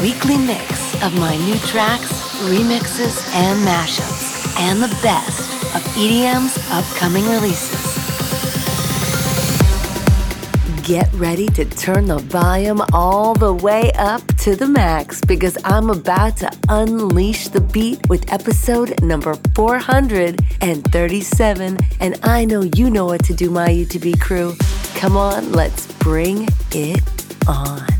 weekly mix of my new tracks, remixes, and mashups, and the best of EDM's upcoming releases. Get ready to turn the volume all the way up to the max because I'm about to unleash the beat with episode number 437. And I know you know what to do, my UTB crew. Come on, let's bring it on.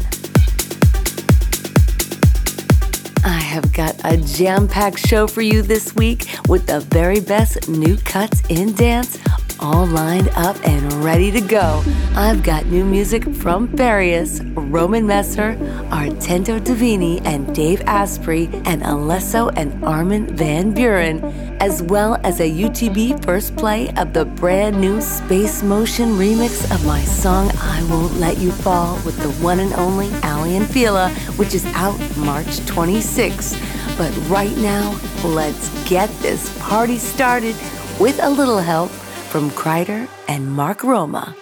I have got a jam packed show for you this week with the very best new cuts in dance all lined up and ready to go. I've got new music from Farius, Roman Messer, Artento Divini, and Dave Asprey, and Alesso and Armin van Buuren, as well as a UTB first play of the brand new Space Motion remix of my song I Won't Let You Fall with the one and only Aly and Fila, which is out March 26th. But right now, let's get this party started with a little help from Kryder and Mark Roma.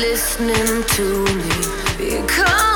listening to me. Because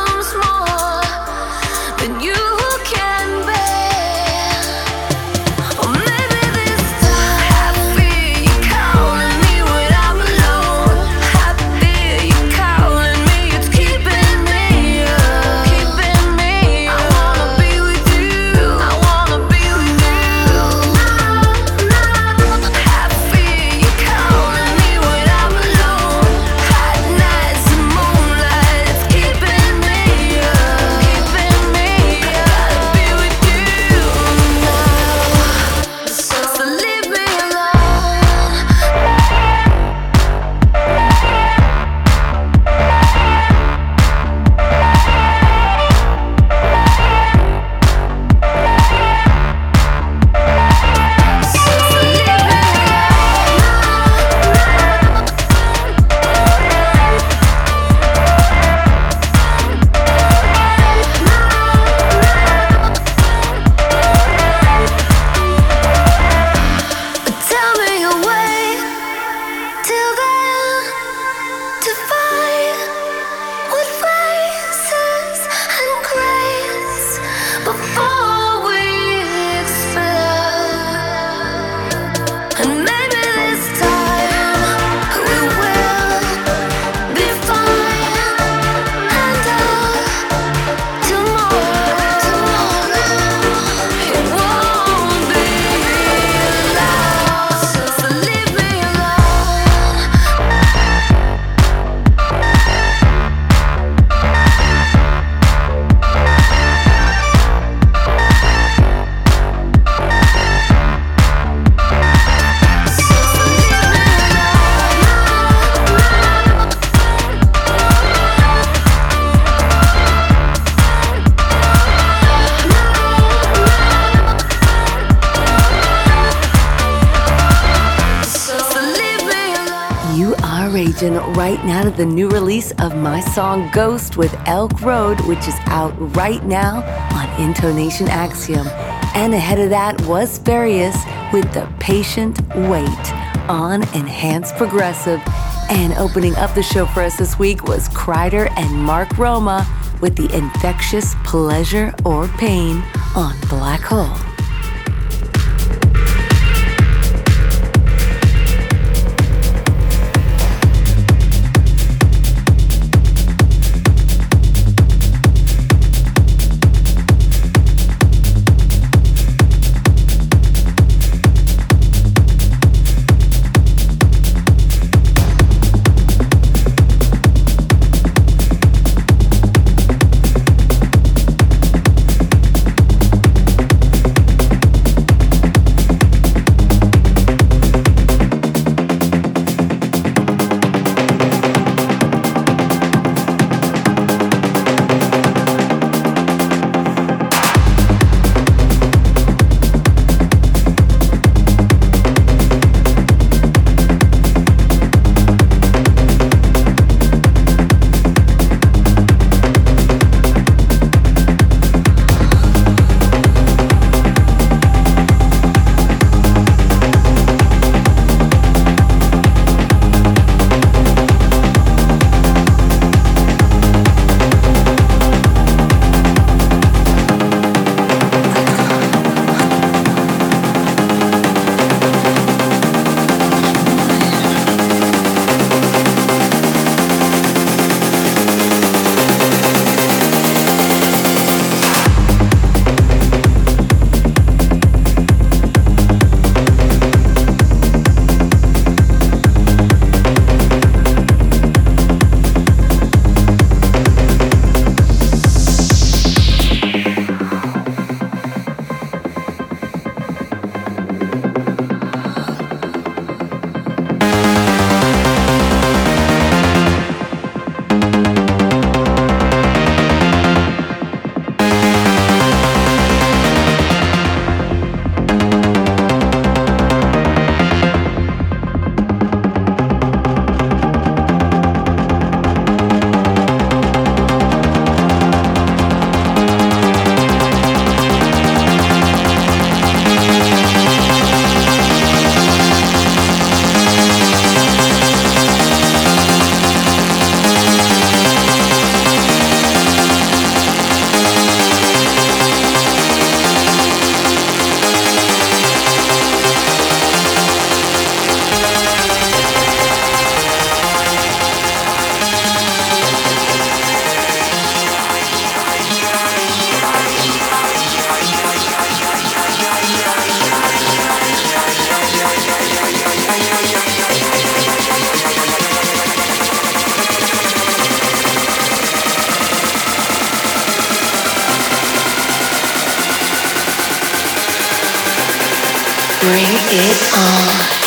now to the new release of my song Ghost with Elk Road, which is out right now on Intonation Axiom. And ahead of that was Farius with The Patient Wait on Enhanced Progressive. And opening up the show for us this week was Kryder and Mark Roma with The Infectious Pleasure or Pain on Black Hole. Bring it on.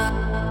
love.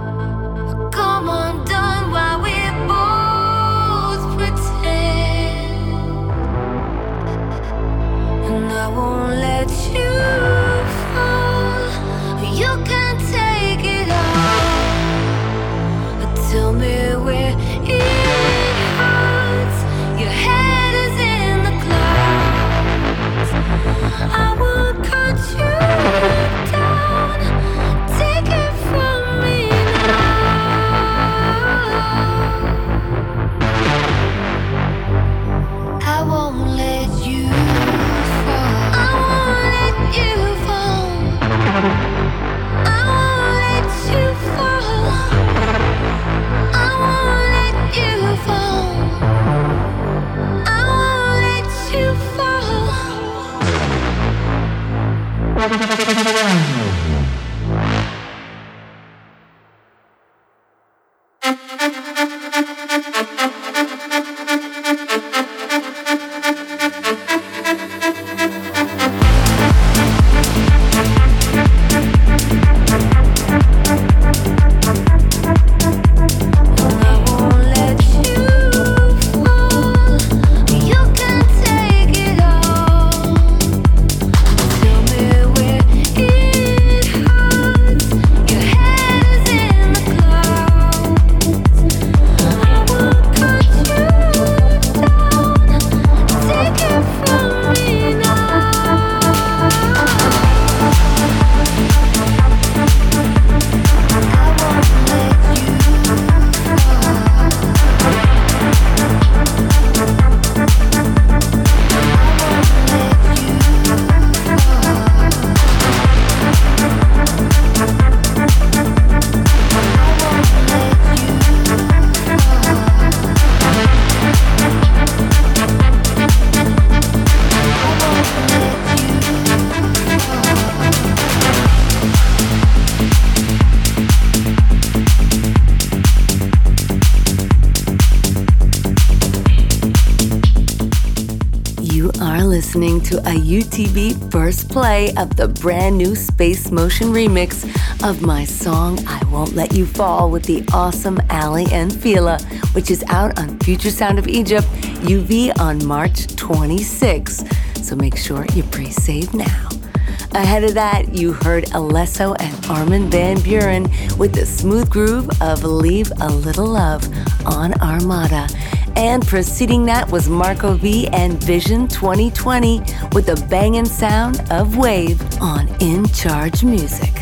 UTB first play of the brand new Space Motion remix of my song I Won't Let You Fall with the awesome Aly and Fila, which is out on Future Sound of Egypt UV on March 26. So make sure you pre save now. Ahead of that, you heard Alesso and Armin van Buuren with the smooth groove of Leave a Little Love on Armada. And preceding that was Marco V and Vision 2020 with the banging sound of Wave on In Charge Music.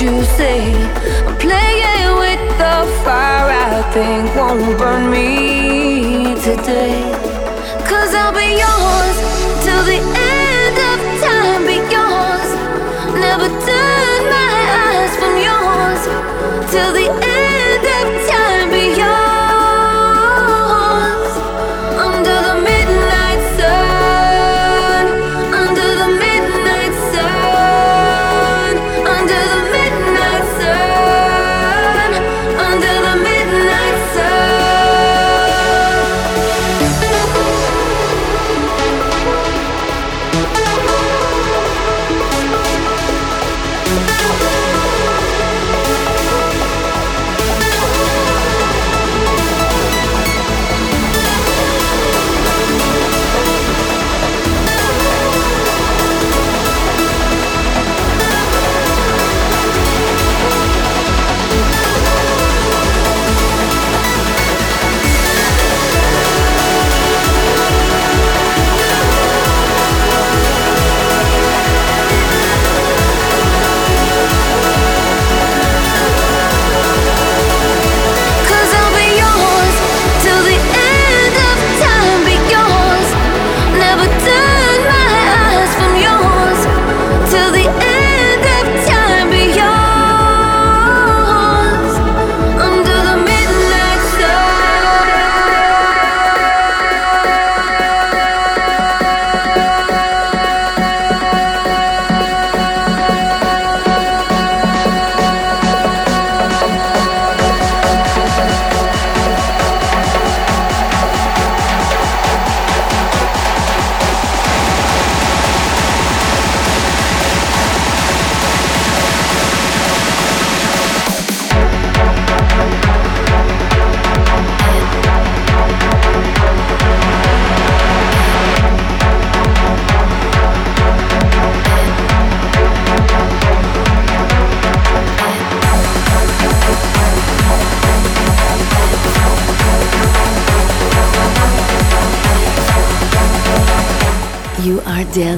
You say. I'm playing with the fire. I think won't burn me today. Cause I'll be yours till the end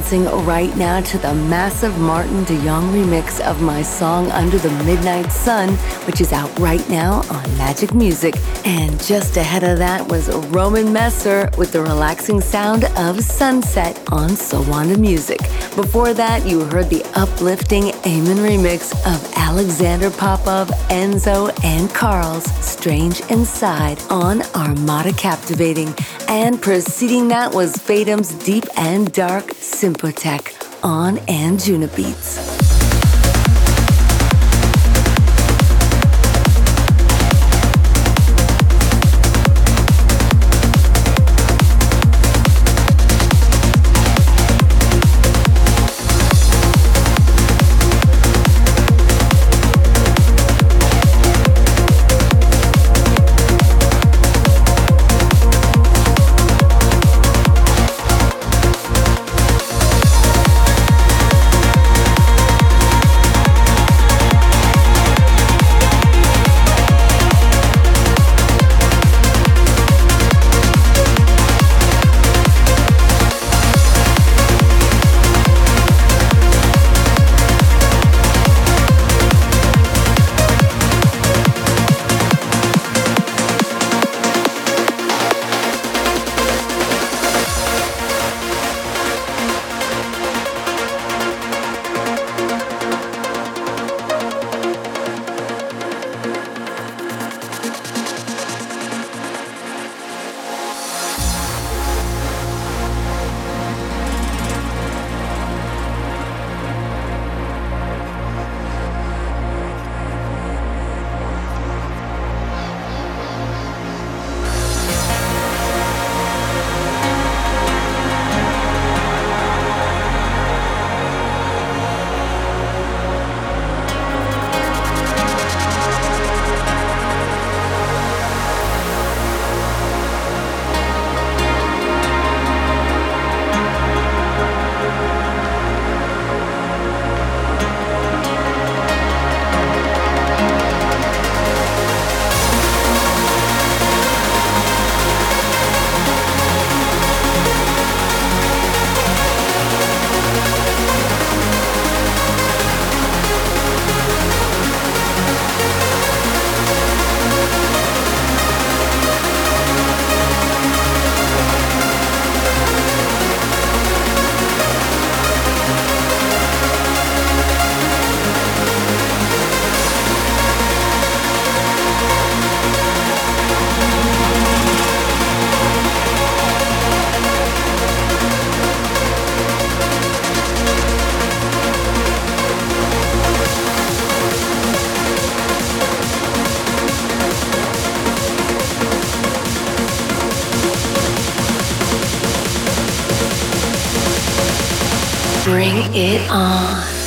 dancing right now to the massive Martin DeYoung remix of my song Under the Midnight Sun, which is out right now on Magik Muzik. And just ahead of that was Roman Messer with the relaxing sound of Sunset on Suanda Music. Before that, you heard the uplifting Amen remix of Alexander Popov, Enzo, and Carl's Strange Inside on Armada Captivating. And preceding that was Fatum's Deep and Dark Sympotech on Anjunabeats. Bring it on.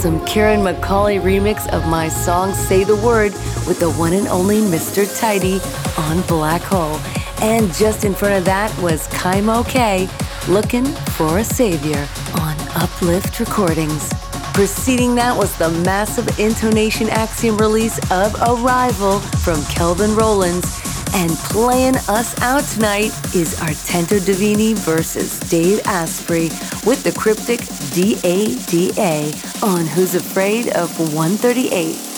Awesome Karen McCauley remix of my song Say the Word with the one and only Mr. Tidy on Black Hole. And just in front of that was Kaimo K looking for a savior on Uplift Recordings. Preceding that was the massive intonation axiom release of Arrival from Kelvin Rollins. And playing us out tonight is Artento Divini versus Dave Asprey with the cryptic DADA on Who's Afraid of 138.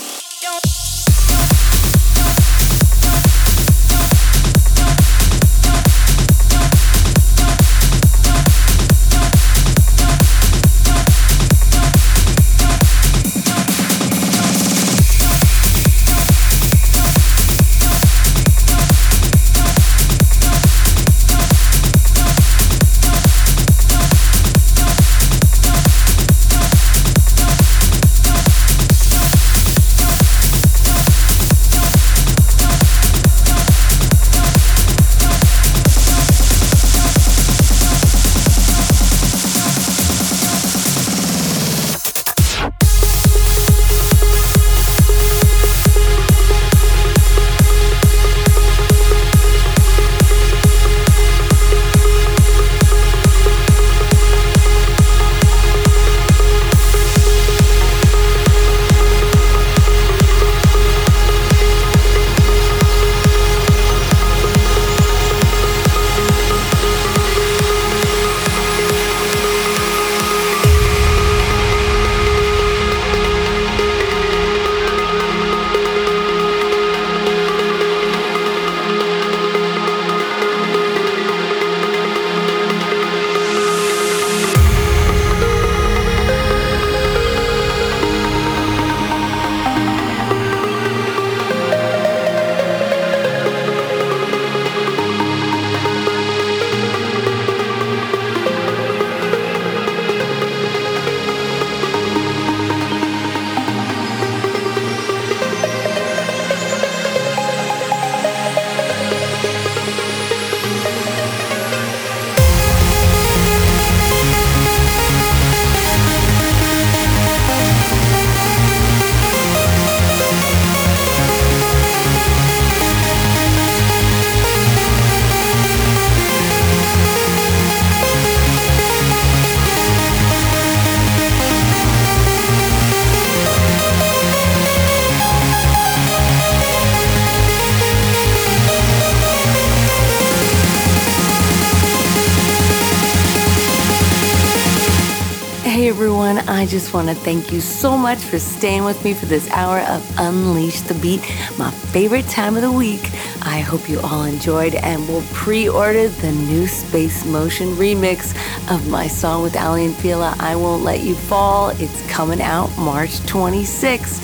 Want to thank you so much for staying with me for this hour of Unleash the Beat, my favorite time of the week. I hope you all enjoyed and will pre order the new Space Motion remix of my song with Aly and Fila, I Won't Let You Fall. It's coming out March 26th.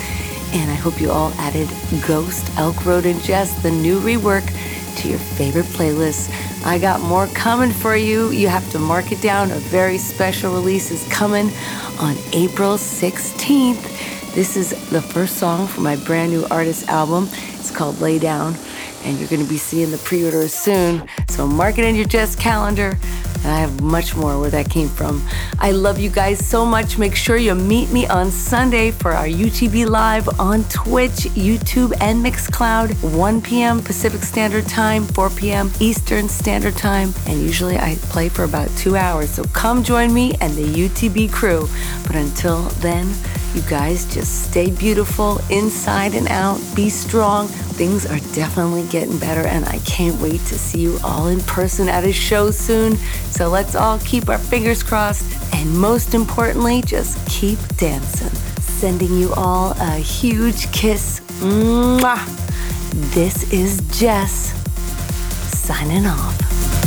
And I hope you all added Ghost, Elk Road, and JES, the new rework, to your favorite playlists. I got more coming for you. You have to mark it down. A very special release is coming on April 16th. This is the first song for my brand new artist album. It's called Lay Down, and you're going to be seeing the pre orders soon. So mark it in your JES calendar. And I have much more where that came from. I love you guys so much. Make sure you meet me on Sunday for our UTB Live on Twitch, YouTube, and Mixcloud, 1 p.m. Pacific Standard Time, 4 p.m. Eastern Standard Time. And usually I play for about two hours. So come join me and the UTB crew. But until then, you guys just stay beautiful inside and out. Be strong. Things are definitely getting better, and I can't wait to see you all in person at a show soon. So let's all keep our fingers crossed, and most importantly, just keep dancing. Sending you all a huge kiss. Mwah! This is JES signing off.